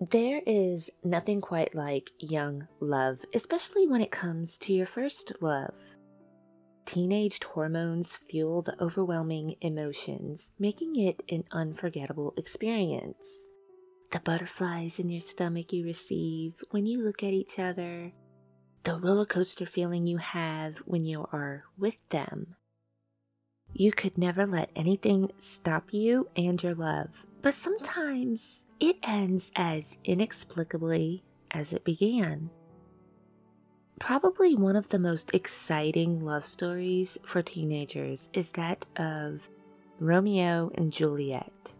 There is nothing quite like young love, especially when it comes to your first love. Teenaged hormones fuel the overwhelming emotions, making it an unforgettable experience. The butterflies in your stomach you receive when you look at each other, the roller coaster feeling you have when you are with them. You could never let anything stop you and your love, but sometimes it ends as inexplicably as it began. Probably one of the most exciting love stories for teenagers is that of Romeo and Juliet,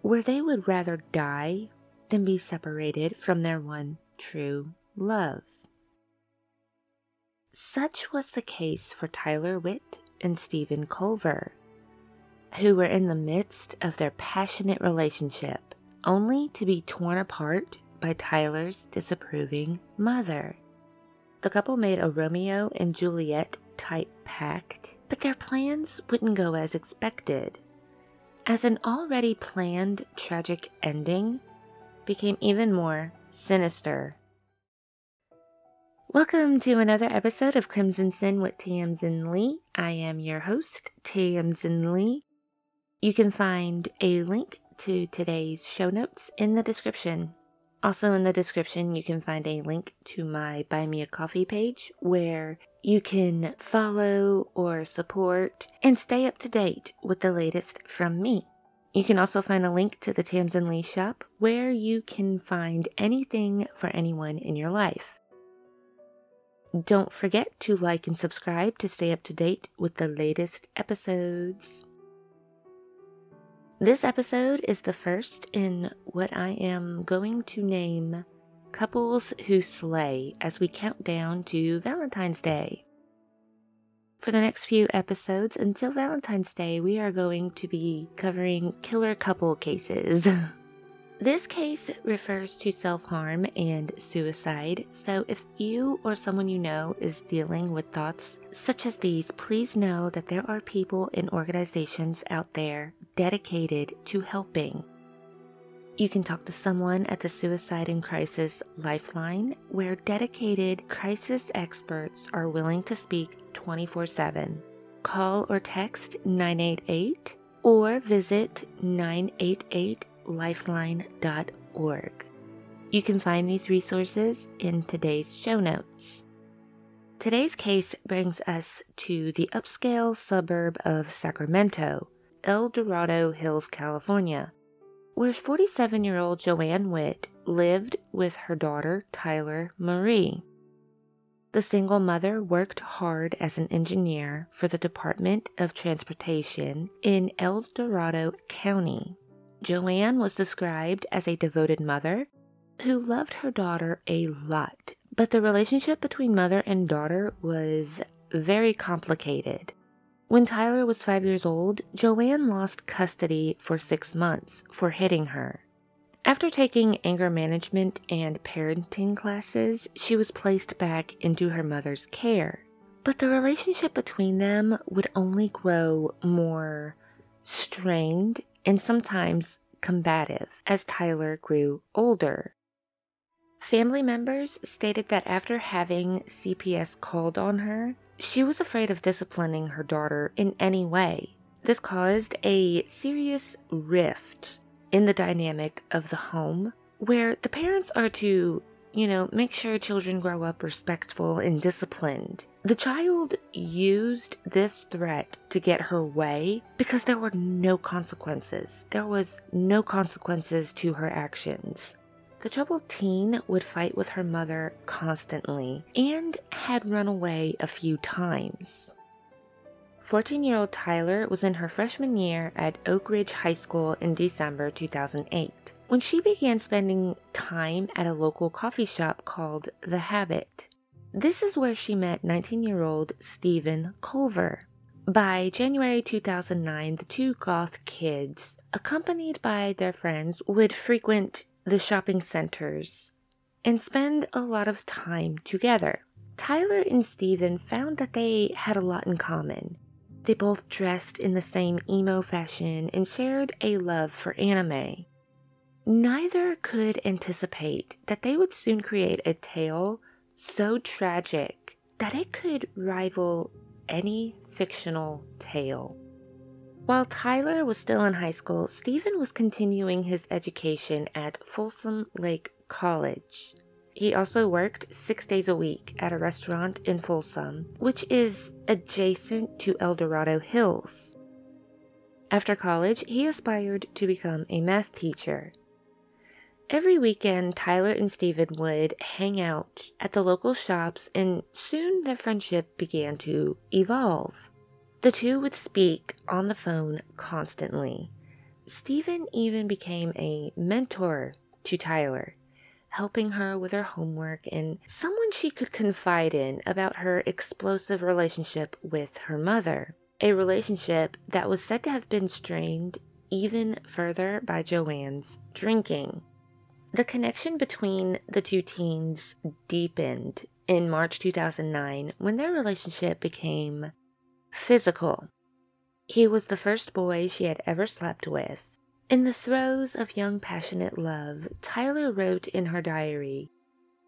where they would rather die than be separated from their one true love. Such was the case for Tylar Witt and Steven Colver, who were in the midst of their passionate relationship, only to be torn apart by Tylar's disapproving mother. The couple made a Romeo and Juliet type pact, but their plans wouldn't go as expected, as an already planned tragic ending became even more sinister Welcome to another episode of Crimson Sin with Tamsin Leigh. I am your host, Tamsin Leigh. You can find a link to today's show notes in the description. Also, in the description, you can find a link to my Buy Me a Coffee page where you can follow or support and stay up to date with the latest from me. You can also find a link to the Tamsin Leigh shop where you can find anything for anyone in your life. Don't forget to like and subscribe to stay up to date with the latest episodes. This episode is the first in what I am going to name Couples Who Slay as we count down to Valentine's Day. For the next few episodes until Valentine's Day, we are going to be covering killer couple cases. This case refers to self harm and suicide, so if you or someone you know is dealing with thoughts such as these, please know that there are people and organizations out there dedicated to helping. You can talk to someone at the Suicide and Crisis Lifeline, where dedicated crisis experts are willing to speak 24 7. Call or text 988 or visit 988 lifeline.org. You can find these resources in today's show notes. Today's case brings us to the upscale suburb of Sacramento, El Dorado Hills, California, where 47 year old Joanne Witt lived with her daughter Tylar Marie. The single mother worked hard as an engineer for the Department of Transportation in El Dorado County. Joanne was described as a devoted mother who loved her daughter a lot, but the relationship between mother and daughter was very complicated. When Tylar was five years old, Joanne lost custody for six months for hitting her. After taking anger management and parenting classes, she was placed back into her mother's care. But the relationship between them would only grow more strained and sometimes combative as Tylar grew older. Family members stated that after having CPS called on her, she was afraid of disciplining her daughter in any way. This caused a serious rift in the dynamic of the home, where the parents are to you know, make sure children grow up respectful and disciplined. The child used this threat to get her way because there were no consequences. There was no consequences to her actions. The troubled teen would fight with her mother constantly and had run away a few times. 14 year old Tylar was in her freshman year at Oak Ridge High School in December 2008 when she began spending time at a local coffee shop called The Habit. This is where she met 19 year old Steven Colver. By January 2009, the two goth kids, accompanied by their friends, would frequent the shopping centers and spend a lot of time together. Tylar and Steven found that they had a lot in common. They both dressed in the same emo fashion and shared a love for anime. neither could anticipate that they would soon create a tale so tragic that it could rival any fictional tale. While Tylar was still in high school, Steven was continuing his education at Folsom Lake College. He also worked six days a week at a restaurant in Folsom, which is adjacent to El Dorado Hills. After college, he aspired to become a math teacher. Every weekend, Tylar and Steven would hang out at the local shops, and soon their friendship began to evolve. The two would speak on the phone constantly. Steven even became a mentor to Tylar helping her with her homework, and someone she could confide in about her explosive relationship with her mother. A relationship that was said to have been strained even further by Joanne's drinking. The connection between the two teens deepened in March 2009 when their relationship became physical. He was the first boy she had ever slept with, in the throes of young passionate love, Tylar wrote in her diary,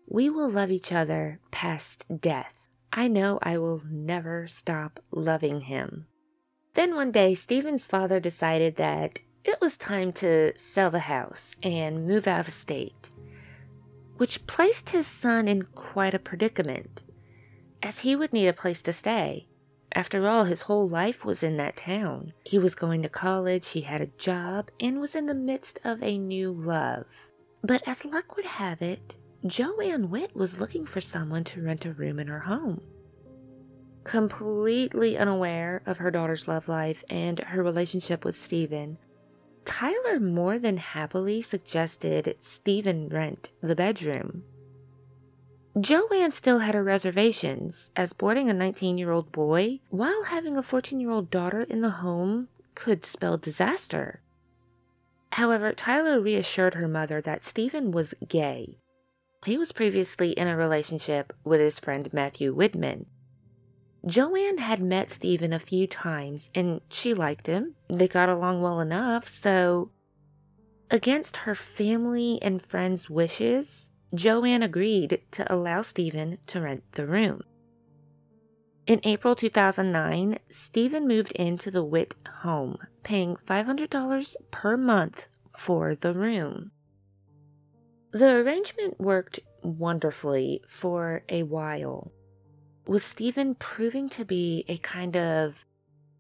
We will love each other past death. I know I will never stop loving him. Then one day, Steven's father decided that it was time to sell the house and move out of state, which placed his son in quite a predicament, as he would need a place to stay. After all, his whole life was in that town. He was going to college, he had a job, and was in the midst of a new love. But as luck would have it, Joanne Witt was looking for someone to rent a room in her home. Completely unaware of her daughter's love life and her relationship with Steven, Tylar more than happily suggested Steven rent the bedroom. Joanne still had her reservations, as boarding a 19 year old boy while having a 14 year old daughter in the home could spell disaster. However, Tylar reassured her mother that Steven was gay. He was previously in a relationship with his friend Matthew Widman. Joanne had met Steven a few times and she liked him. They got along well enough, so against her family and friends' wishes, Joanne agreed to allow Steven to rent the room. In April 2009, Steven moved into the Witt home, paying $500 per month for the room. The arrangement worked wonderfully for a while, with Steven proving to be a kind of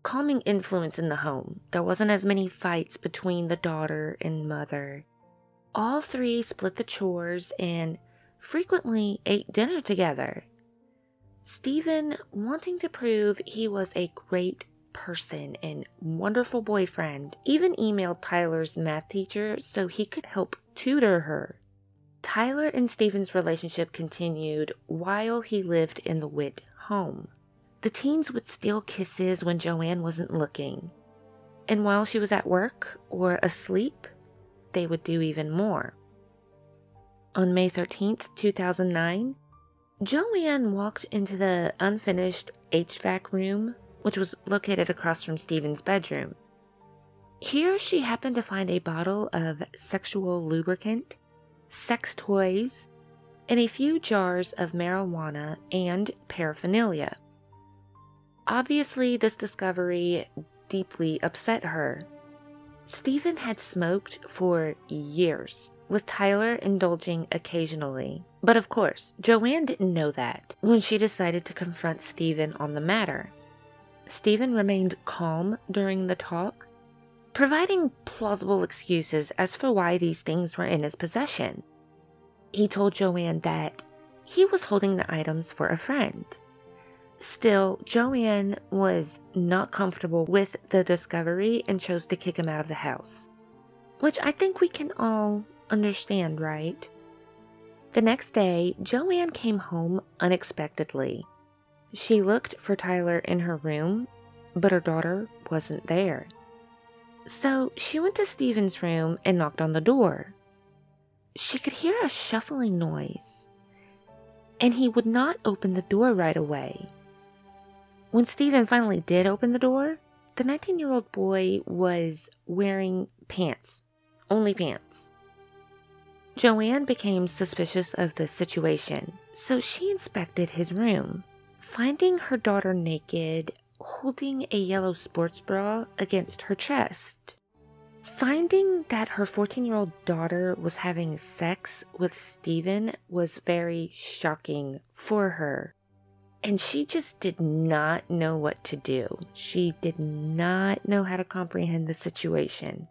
calming influence in the home. There wasn't as many fights between the daughter and mother, all three split the chores and frequently ate dinner together. Steven, wanting to prove he was a great person and wonderful boyfriend, even emailed Tylar's math teacher so he could help tutor her. Tylar and Steven's relationship continued while he lived in the Witt home. The teens would steal kisses when Joanne wasn't looking. And while she was at work or asleep, they would do even more. On May 13th, 2009, Joanne walked into the unfinished HVAC room, which was located across from Steven's bedroom. Here she happened to find a bottle of sexual lubricant, sex toys, and a few jars of marijuana and paraphernalia. Obviously, this discovery deeply upset her. Steven had smoked for years, with Tylar indulging occasionally. But of course, Joanne didn't know that when she decided to confront Steven on the matter. Steven remained calm during the talk, providing plausible excuses as for why these things were in his possession. He told Joanne that he was holding the items for a friend. Still, Joanne was not comfortable with the discovery and chose to kick him out of the house. Which I think we can all understand, right? The next day, Joanne came home unexpectedly. She looked for Tylar in her room, but her daughter wasn't there. So she went to Steven's room and knocked on the door. She could hear a shuffling noise, and he would not open the door right away. When Steven finally did open the door, the 19 year old boy was wearing pants, only pants. Joanne became suspicious of the situation, so she inspected his room, finding her daughter naked, holding a yellow sports bra against her chest. Finding that her 14 year old daughter was having sex with Steven was very shocking for her. And she just did not know what to do. She did not know how to comprehend the situation.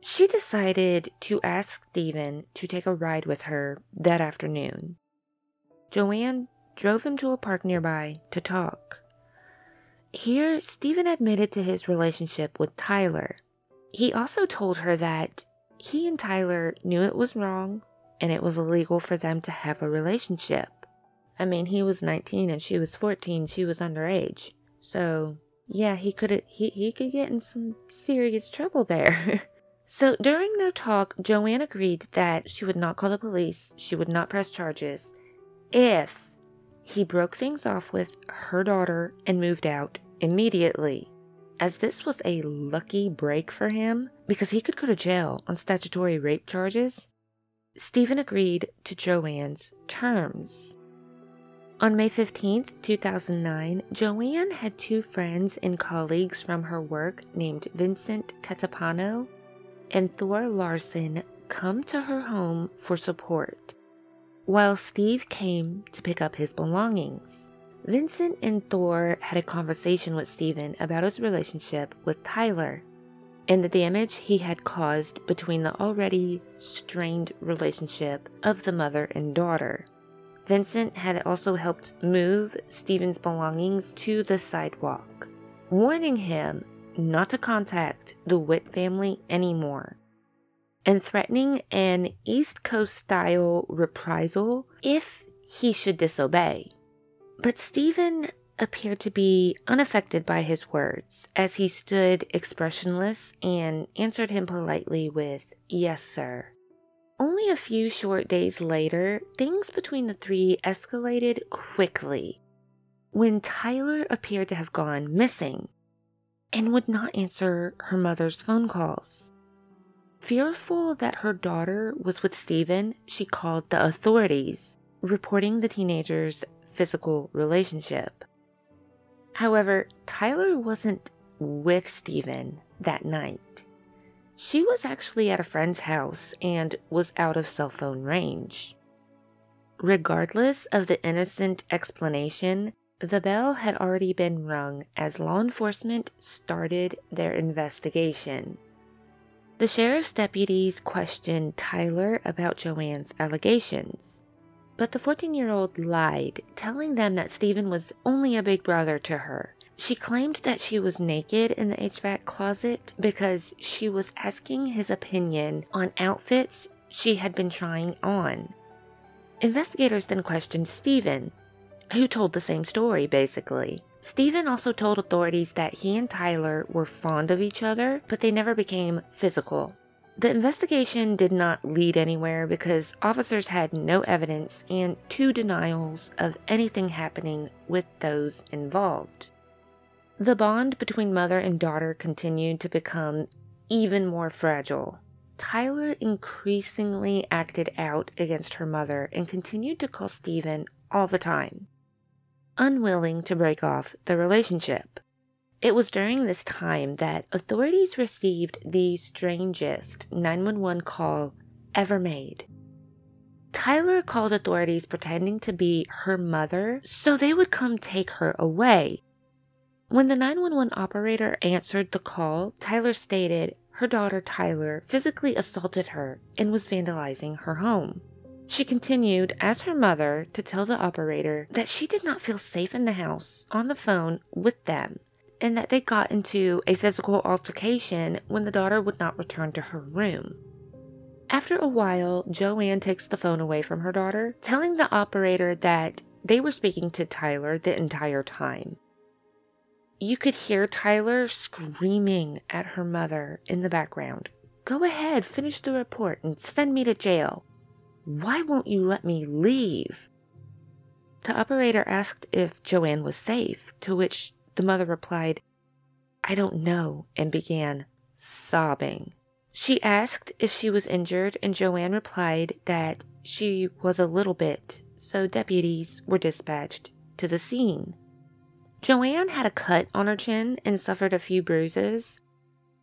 She decided to ask Steven to take a ride with her that afternoon. Joanne drove him to a park nearby to talk. Here, Steven admitted to his relationship with Tylar. He also told her that he and Tylar knew it was wrong and it was illegal for them to have a relationship. I mean, he was 19 and she was 14, she was underage. So, yeah, he could he he could get in some serious trouble there. so, during their talk, Joanne agreed that she would not call the police, she would not press charges if he broke things off with her daughter and moved out immediately. As this was a lucky break for him because he could go to jail on statutory rape charges, Steven agreed to Joanne's terms. On May 15, 2009, Joanne had two friends and colleagues from her work named Vincent Catapano and Thor Larson come to her home for support while Steve came to pick up his belongings. Vincent and Thor had a conversation with Steven about his relationship with Tylar and the damage he had caused between the already strained relationship of the mother and daughter. Vincent had also helped move Steven's belongings to the sidewalk, warning him not to contact the Witt family anymore and threatening an East Coast style reprisal if he should disobey. But Steven appeared to be unaffected by his words as he stood expressionless and answered him politely with, Yes, sir. Only a few short days later, things between the three escalated quickly when Tylar appeared to have gone missing and would not answer her mother's phone calls. Fearful that her daughter was with Steven, she called the authorities, reporting the teenager's physical relationship. However, Tylar wasn't with Steven that night. She was actually at a friend's house and was out of cell phone range. Regardless of the innocent explanation, the bell had already been rung as law enforcement started their investigation. The sheriff's deputies questioned Tylar about Joanne's allegations. But the 14 year old lied, telling them that Steven was only a big brother to her. She claimed that she was naked in the HVAC closet because she was asking his opinion on outfits she had been trying on. Investigators then questioned Steven, who told the same story basically. Steven also told authorities that he and Tylar were fond of each other, but they never became physical. The investigation did not lead anywhere because officers had no evidence and two denials of anything happening with those involved. The bond between mother and daughter continued to become even more fragile. Tylar increasingly acted out against her mother and continued to call Steven all the time unwilling to break off the relationship. It was during this time that authorities received the strangest 911 call ever made. Tylar called authorities pretending to be her mother so they would come take her away. When the 911 operator answered the call, Tylar stated her daughter Tylar physically assaulted her and was vandalizing her home. She continued, as her mother, to tell the operator that she did not feel safe in the house on the phone with them and that they got into a physical altercation when the daughter would not return to her room. After a while, Joanne takes the phone away from her daughter, telling the operator that they were speaking to Tylar the entire time. You could hear Tylar screaming at her mother in the background. Go ahead, finish the report, and send me to jail. Why won't you let me leave? The operator asked if Joanne was safe, to which the mother replied, I don't know, and began sobbing. She asked if she was injured, and Joanne replied that she was a little bit, so deputies were dispatched to the scene. Joanne had a cut on her chin and suffered a few bruises,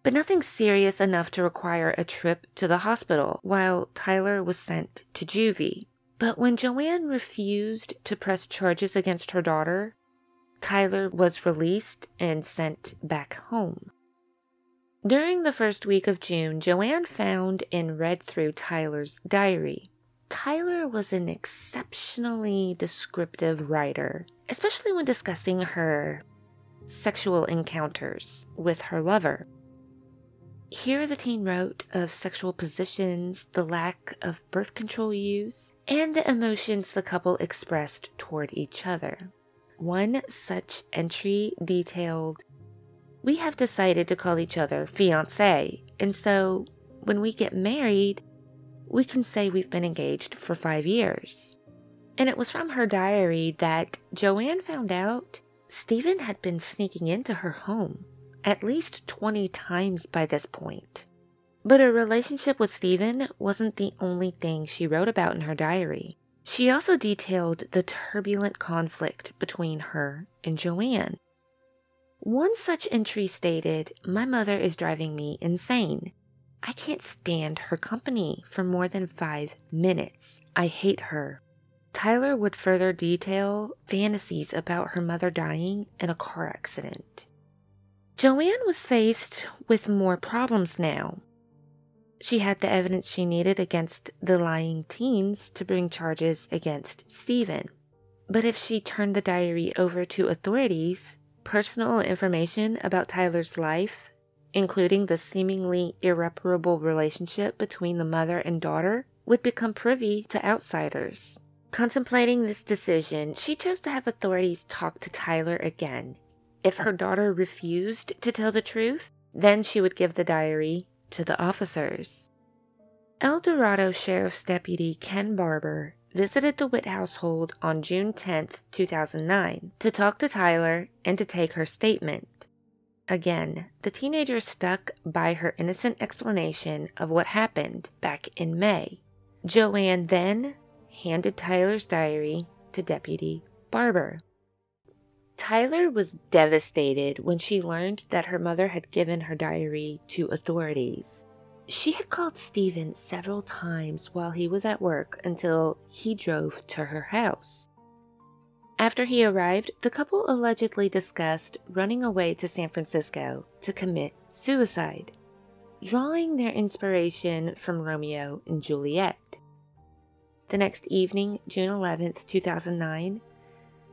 but nothing serious enough to require a trip to the hospital, while Tylar was sent to juvie. But when Joanne refused to press charges against her daughter, Tylar was released and sent back home. During the first week of June, Joanne found and read through Tylar's diary. Tylar was an exceptionally descriptive writer, especially when discussing her sexual encounters with her lover. Here, the teen wrote of sexual positions, the lack of birth control use, and the emotions the couple expressed toward each other. One such entry detailed we have decided to call each other fiance, and so when we get married, we can say we've been engaged for five years. And it was from her diary that Joanne found out Steven had been sneaking into her home at least 20 times by this point. But her relationship with Steven wasn't the only thing she wrote about in her diary. She also detailed the turbulent conflict between her and Joanne. One such entry stated, My mother is driving me insane. I can't stand her company for more than five minutes. I hate her. Tylar would further detail fantasies about her mother dying in a car accident. Joanne was faced with more problems now. She had the evidence she needed against the lying teens to bring charges against Steven. But if she turned the diary over to authorities, personal information about Tylar's life, including the seemingly irreparable relationship between the mother and daughter, would become privy to outsiders. Contemplating this decision, she chose to have authorities talk to Tylar again. If her daughter refused to tell the truth, then she would give the diary to the officers. El Dorado Sheriff's Deputy Ken Barber visited the Witt household on June 10, 2009, to talk to Tylar and to take her statement. Again, the teenager stuck by her innocent explanation of what happened back in May. Joanne then handed Tylar's diary to Deputy Barber. Tylar was devastated when she learned that her mother had given her diary to authorities. She had called Steven several times while he was at work until he drove to her house. After he arrived, the couple allegedly discussed running away to San Francisco to commit suicide, drawing their inspiration from Romeo and Juliet. The next evening, June 11, 2009,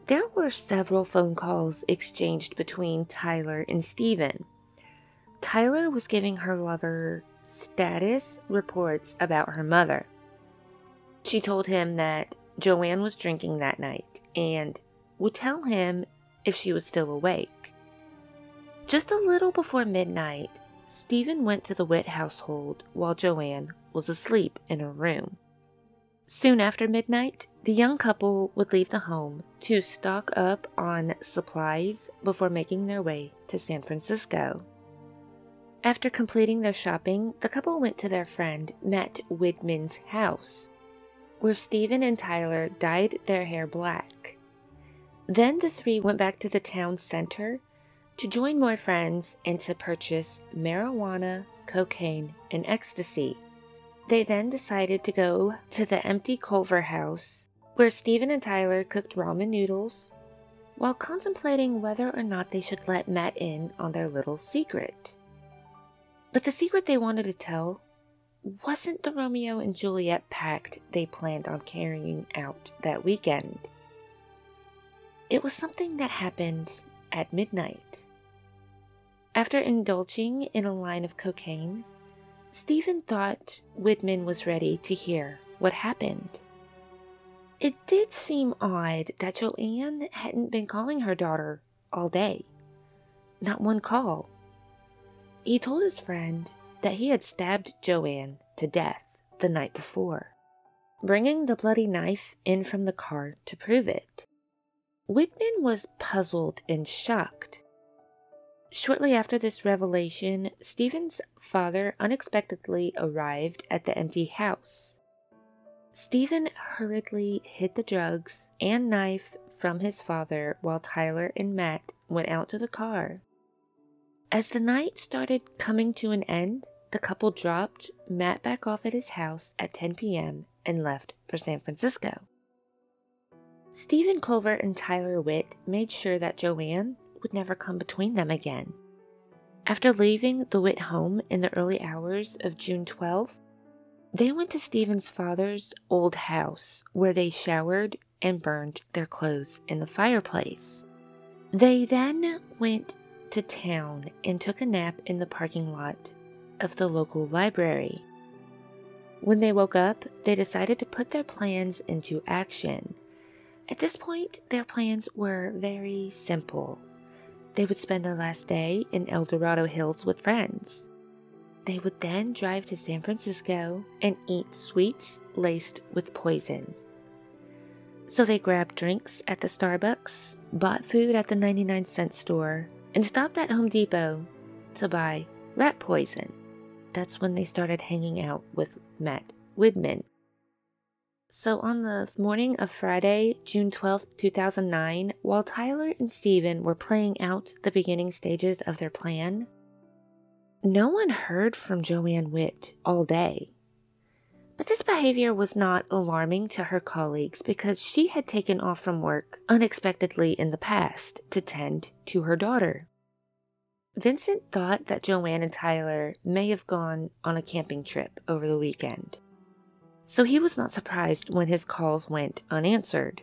there were several phone calls exchanged between Tylar and Steven. Tylar was giving her lover status reports about her mother. She told him that Joanne was drinking that night and would tell him if she was still awake. Just a little before midnight, Steven went to the Witt household while Joanne was asleep in her room. Soon after midnight, the young couple would leave the home to stock up on supplies before making their way to San Francisco. After completing their shopping, the couple went to their friend Matt Widman's house, where Steven and Tylar dyed their hair black. Then the three went back to the town center to join more friends and to purchase marijuana, cocaine, and ecstasy. They then decided to go to the empty Colver house, where Steven and Tylar cooked ramen noodles while contemplating whether or not they should let Matt in on their little secret. But the secret they wanted to tell wasn't the Romeo and Juliet pact they planned on carrying out that weekend. It was something that happened at midnight. After indulging in a line of cocaine, Steven thought Widman was ready to hear what happened. It did seem odd that Joanne hadn't been calling her daughter all day. Not one call. He told his friend that he had stabbed Joanne to death the night before, bringing the bloody knife in from the car to prove it. Widman was puzzled and shocked. Shortly after this revelation, Steven's father unexpectedly arrived at the empty house. Steven hurriedly hid the drugs and knife from his father while Tylar and Matt went out to the car. As the night started coming to an end, the couple dropped Matt back off at his house at 10 p.m. and left for San Francisco. Steven Colver and Tylar Witt made sure that Joanne would never come between them again. After leaving the Witt home in the early hours of June 12th, they went to Steven's father's old house where they showered and burned their clothes in the fireplace. They then went to town and took a nap in the parking lot of the local library. When they woke up, they decided to put their plans into action. At this point, their plans were very simple. They would spend the last day in El Dorado Hills with friends. They would then drive to San Francisco and eat sweets laced with poison. So they grabbed drinks at the Starbucks, bought food at the 99 cent store, and stopped at Home Depot to buy rat poison. That's when they started hanging out with Matt Widman. So on the morning of Friday, June 12th, 2009, while Tylar and Steven were playing out the beginning stages of their plan, no one heard from Joanne Witt all day. But this behavior was not alarming to her colleagues because she had taken off from work unexpectedly in the past to tend to her daughter. Vincent thought that Joanne and Tylar may have gone on a camping trip over the weekend. So he was not surprised when his calls went unanswered.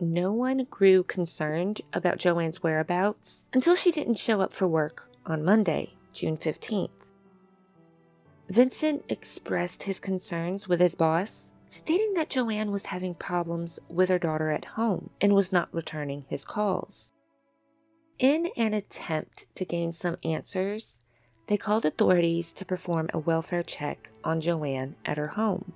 No one grew concerned about Joanne's whereabouts until she didn't show up for work on Monday. June 15th. Vincent expressed his concerns with his boss, stating that Joanne was having problems with her daughter at home and was not returning his calls. In an attempt to gain some answers, they called authorities to perform a welfare check on Joanne at her home.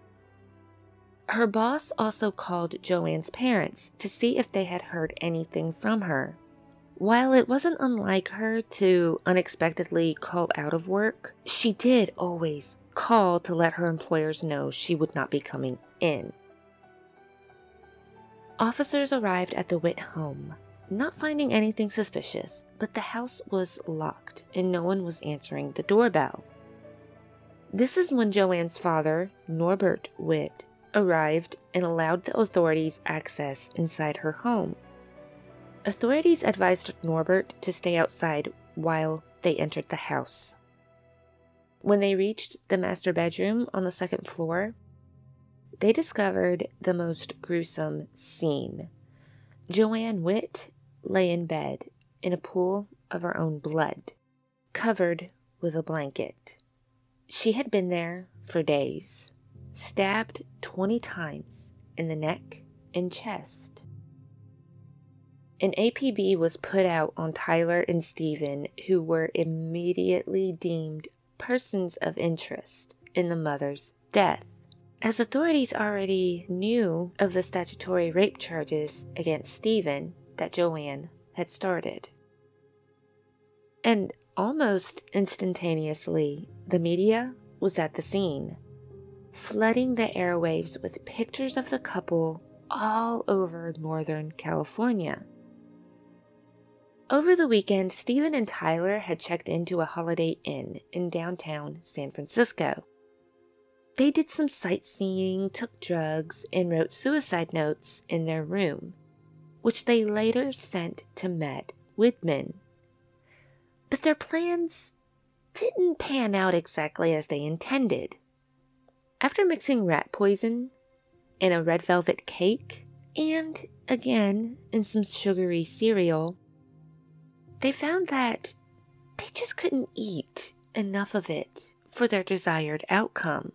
Her boss also called Joanne's parents to see if they had heard anything from her while it wasn't unlike her to unexpectedly call out of work, she did always call to let her employers know she would not be coming in. Officers arrived at the Witt home, not finding anything suspicious, but the house was locked and no one was answering the doorbell. This is when Joanne's father, Norbert Witt, arrived and allowed the authorities access inside her home. Authorities advised Norbert to stay outside while they entered the house. When they reached the master bedroom on the second floor, they discovered the most gruesome scene. Joanne Witt lay in bed in a pool of her own blood, covered with a blanket. She had been there for days, stabbed 20 times in the neck and chest. An APB was put out on Tylar and Steven, who were immediately deemed persons of interest in the mother's death. As authorities already knew of the statutory rape charges against Steven that Joanne had started. And almost instantaneously, the media was at the scene, flooding the airwaves with pictures of the couple all over Northern California. Over the weekend, Steven and Tylar had checked into a Holiday Inn in downtown San Francisco. They did some sightseeing, took drugs, and wrote suicide notes in their room, which they later sent to Matt Widman. But their plans didn't pan out exactly as they intended. After mixing rat poison in a red velvet cake, and again in some sugary cereal, they found that they just couldn't eat enough of it for their desired outcome.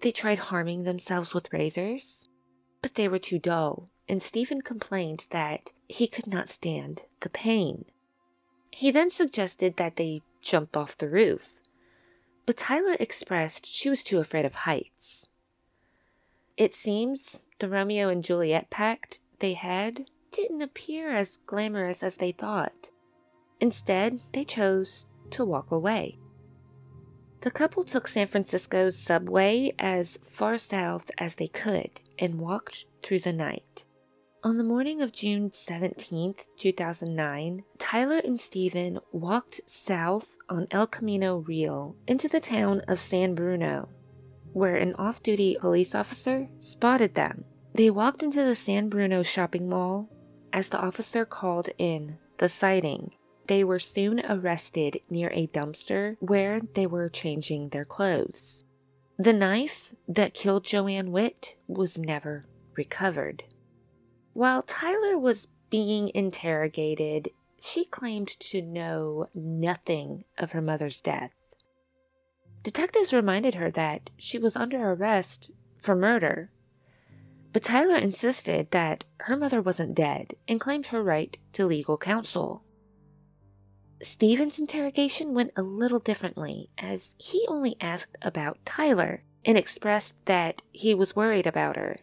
They tried harming themselves with razors, but they were too dull, and Steven complained that he could not stand the pain. He then suggested that they jump off the roof, but Tylar expressed she was too afraid of heights. It seems the Romeo and Juliet pact they had didn't appear as glamorous as they thought. Instead, they chose to walk away. The couple took San Francisco's subway as far south as they could and walked through the night. On the morning of June 17, 2009, Tylar and Steven walked south on El Camino Real into the town of San Bruno, where an off duty police officer spotted them. They walked into the San Bruno shopping mall as the officer called in the sighting they were soon arrested near a dumpster where they were changing their clothes. The knife that killed Joanne Witt was never recovered. While Tylar was being interrogated, she claimed to know nothing of her mother's death. Detectives reminded her that she was under arrest for murder, but Tylar insisted that her mother wasn't dead and claimed her right to legal counsel. Steven's interrogation went a little differently, as he only asked about Tylar and expressed that he was worried about her.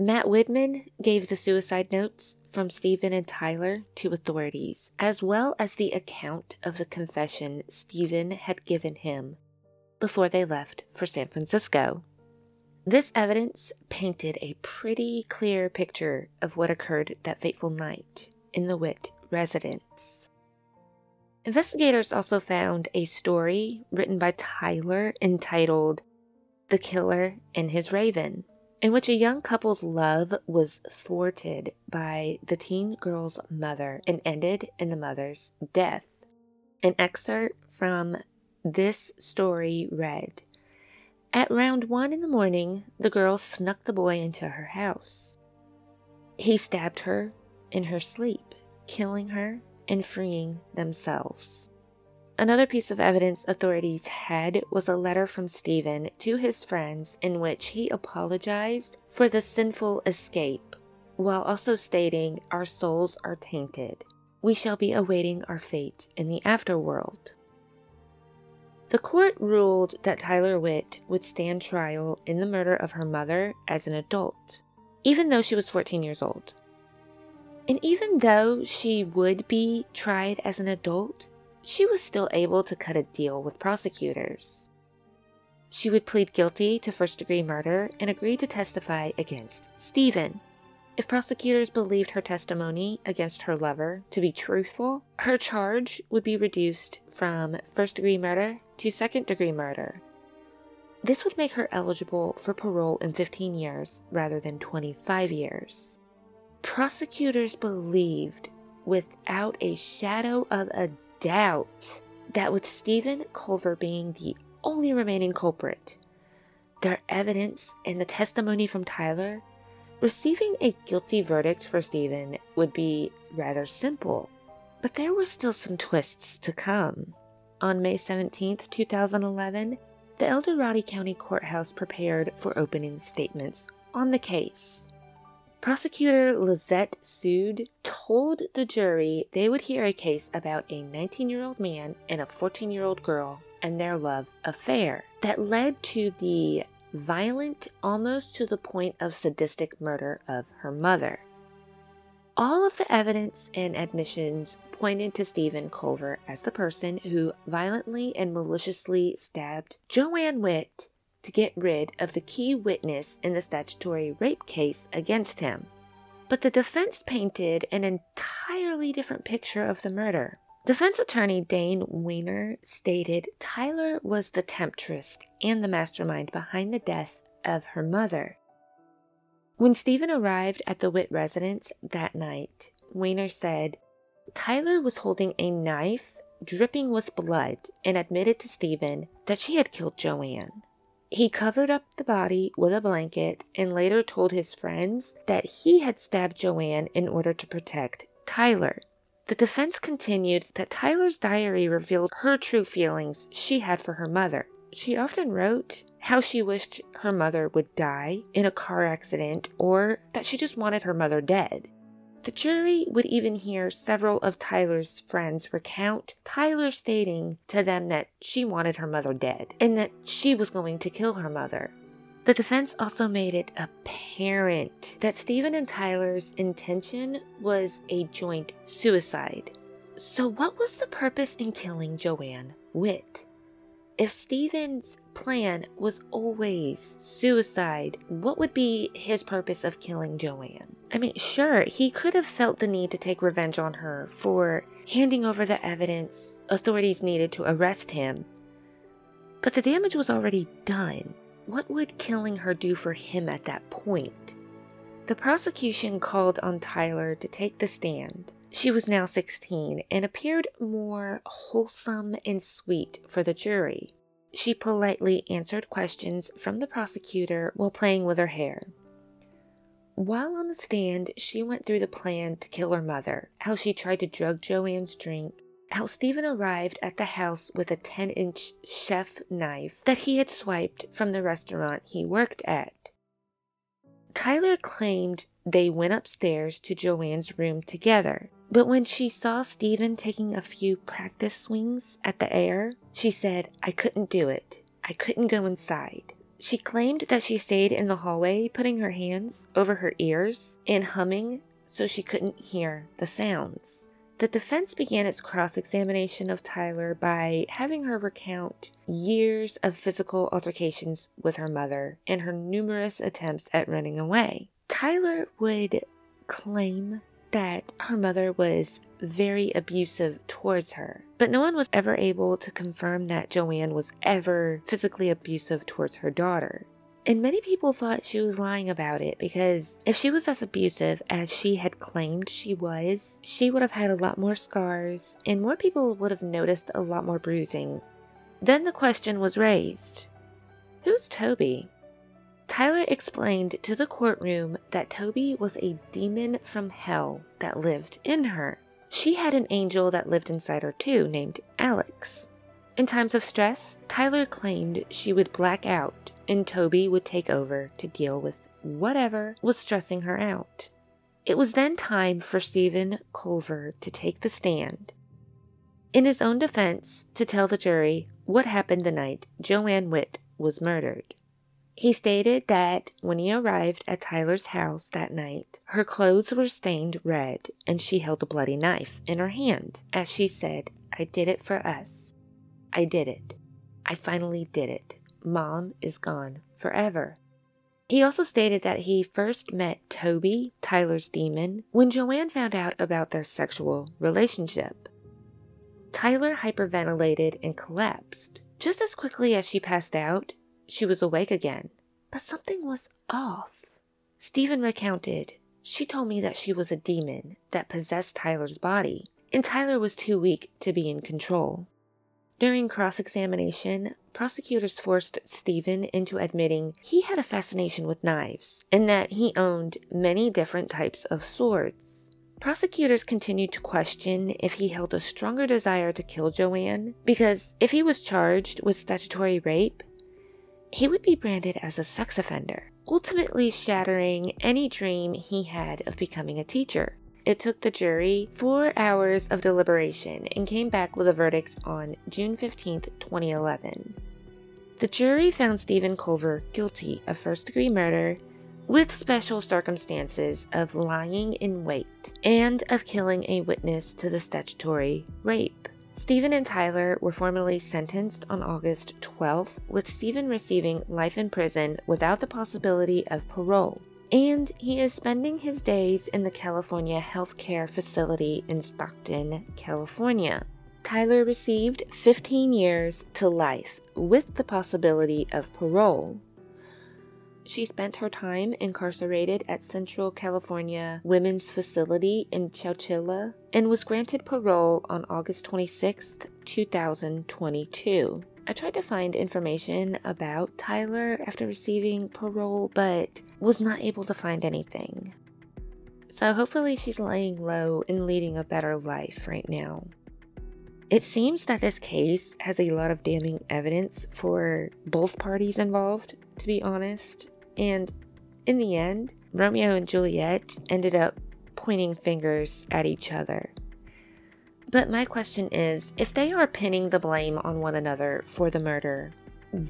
Matt Widman gave the suicide notes from Steven and Tylar to authorities, as well as the account of the confession Steven had given him before they left for San Francisco. This evidence painted a pretty clear picture of what occurred that fateful night in the Witt residence. Investigators also found a story written by Tylar entitled The Killer and His Raven, in which a young couple's love was thwarted by the teen girl's mother and ended in the mother's death. An excerpt from this story read At round one in the morning, the girl snuck the boy into her house. He stabbed her in her sleep, killing her and freeing themselves. Another piece of evidence authorities had was a letter from Steven to his friends in which he apologized for the sinful escape, while also stating, Our souls are tainted. We shall be awaiting our fate in the afterworld. The court ruled that Tylar Witt would stand trial in the murder of her mother as an adult, even though she was 14 years old. And even though she would be tried as an adult, she was still able to cut a deal with prosecutors. She would plead guilty to first degree murder and agree to testify against Steven. If prosecutors believed her testimony against her lover to be truthful, her charge would be reduced from first degree murder to second degree murder. This would make her eligible for parole in 15 years rather than 25 years. Prosecutors believed without a shadow of a doubt that with Steven Colver being the only remaining culprit, their evidence and the testimony from Tylar, receiving a guilty verdict for Steven would be rather simple. But there were still some twists to come. On May 17, 2011, the El Dorado County Courthouse prepared for opening statements on the case. Prosecutor Lizette Sood told the jury they would hear a case about a 19 year old man and a 14 year old girl and their love affair that led to the violent, almost to the point of sadistic murder of her mother. All of the evidence and admissions pointed to Steven Colver as the person who violently and maliciously stabbed Joanne Witt to get rid of the key witness in the statutory rape case against him. But the defense painted an entirely different picture of the murder. Defense attorney Dane Weiner stated Tylar was the temptress and the mastermind behind the death of her mother. When Steven arrived at the Witt residence that night, Weiner said Tylar was holding a knife dripping with blood and admitted to Steven that she had killed Joanne. He covered up the body with a blanket and later told his friends that he had stabbed Joanne in order to protect Tylar. The defense continued that Tylar's diary revealed her true feelings she had for her mother. She often wrote how she wished her mother would die in a car accident or that she just wanted her mother dead. The jury would even hear several of Tylar's friends recount Tylar stating to them that she wanted her mother dead and that she was going to kill her mother. The defense also made it apparent that Steven and Tylar's intention was a joint suicide. So, what was the purpose in killing Joanne Witt? If Steven's plan was always suicide, what would be his purpose of killing Joanne? I mean, sure, he could have felt the need to take revenge on her for handing over the evidence authorities needed to arrest him. But the damage was already done. What would killing her do for him at that point? The prosecution called on Tylar to take the stand. She was now 16 and appeared more wholesome and sweet for the jury. She politely answered questions from the prosecutor while playing with her hair. While on the stand, she went through the plan to kill her mother, how she tried to drug Joanne's drink, how Steven arrived at the house with a 10 inch chef knife that he had swiped from the restaurant he worked at. Tylar claimed they went upstairs to Joanne's room together, but when she saw Steven taking a few practice swings at the air, she said, I couldn't do it. I couldn't go inside. She claimed that she stayed in the hallway putting her hands over her ears and humming so she couldn't hear the sounds. The defense began its cross examination of Tylar by having her recount years of physical altercations with her mother and her numerous attempts at running away. Tylar would claim that her mother was very abusive towards her, but no one was ever able to confirm that Joanne was ever physically abusive towards her daughter. And many people thought she was lying about it because if she was as abusive as she had claimed she was, she would have had a lot more scars and more people would have noticed a lot more bruising. Then the question was raised Who's Toby? Tylar explained to the courtroom that Toby was a demon from hell that lived in her. She had an angel that lived inside her too, named Alex. In times of stress, Tylar claimed she would black out and Toby would take over to deal with whatever was stressing her out. It was then time for Steven Colver to take the stand. In his own defense, to tell the jury what happened the night Joanne Witt was murdered. He stated that when he arrived at Tylar's house that night, her clothes were stained red and she held a bloody knife in her hand as she said, I did it for us. I did it. I finally did it. Mom is gone forever. He also stated that he first met Toby, Tylar's demon, when Joanne found out about their sexual relationship. Tylar hyperventilated and collapsed. Just as quickly as she passed out, she was awake again. But something was off. Steven recounted, She told me that she was a demon that possessed Tylar's body, and Tylar was too weak to be in control. During cross examination, prosecutors forced Steven into admitting he had a fascination with knives and that he owned many different types of swords. Prosecutors continued to question if he held a stronger desire to kill Joanne because if he was charged with statutory rape, he would be branded as a sex offender, ultimately shattering any dream he had of becoming a teacher. It took the jury four hours of deliberation and came back with a verdict on June 15, 2011. The jury found Steven Colver guilty of first degree murder with special circumstances of lying in wait and of killing a witness to the statutory rape. Steven and Tylar were formally sentenced on August 12th, with Steven receiving life in prison without the possibility of parole and he is spending his days in the California Healthcare Facility in Stockton, California. Tylar received 15 years to life with the possibility of parole. She spent her time incarcerated at Central California Women's Facility in Chowchilla and was granted parole on August 26, 2022. I tried to find information about Tylar after receiving parole, but was not able to find anything. So hopefully she's laying low and leading a better life right now. It seems that this case has a lot of damning evidence for both parties involved, to be honest. And in the end, Romeo and Juliet ended up pointing fingers at each other. But my question is if they are pinning the blame on one another for the murder,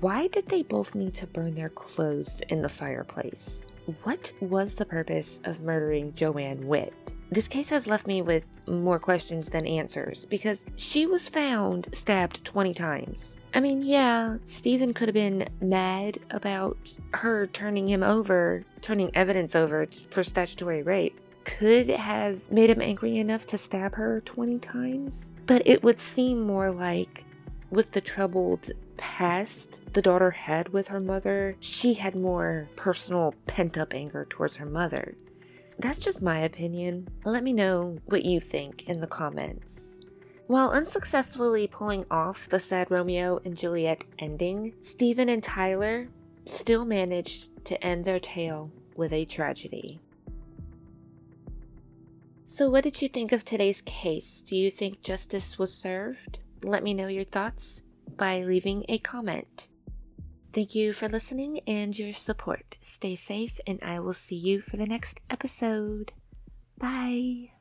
why did they both need to burn their clothes in the fireplace? What was the purpose of murdering Joanne Witt? This case has left me with more questions than answers because she was found stabbed 20 times. I mean, yeah, Steven could have been mad about her turning him over, turning evidence over for statutory rape. Could have made him angry enough to stab her 20 times. But it would seem more like, with the troubled past the daughter had with her mother, she had more personal pent up anger towards her mother. That's just my opinion. Let me know what you think in the comments. While unsuccessfully pulling off the sad Romeo and Juliet ending, Steven and Tylar still managed to end their tale with a tragedy. So, what did you think of today's case? Do you think justice was served? Let me know your thoughts by leaving a comment. Thank you for listening and your support. Stay safe, and I will see you for the next episode. Bye.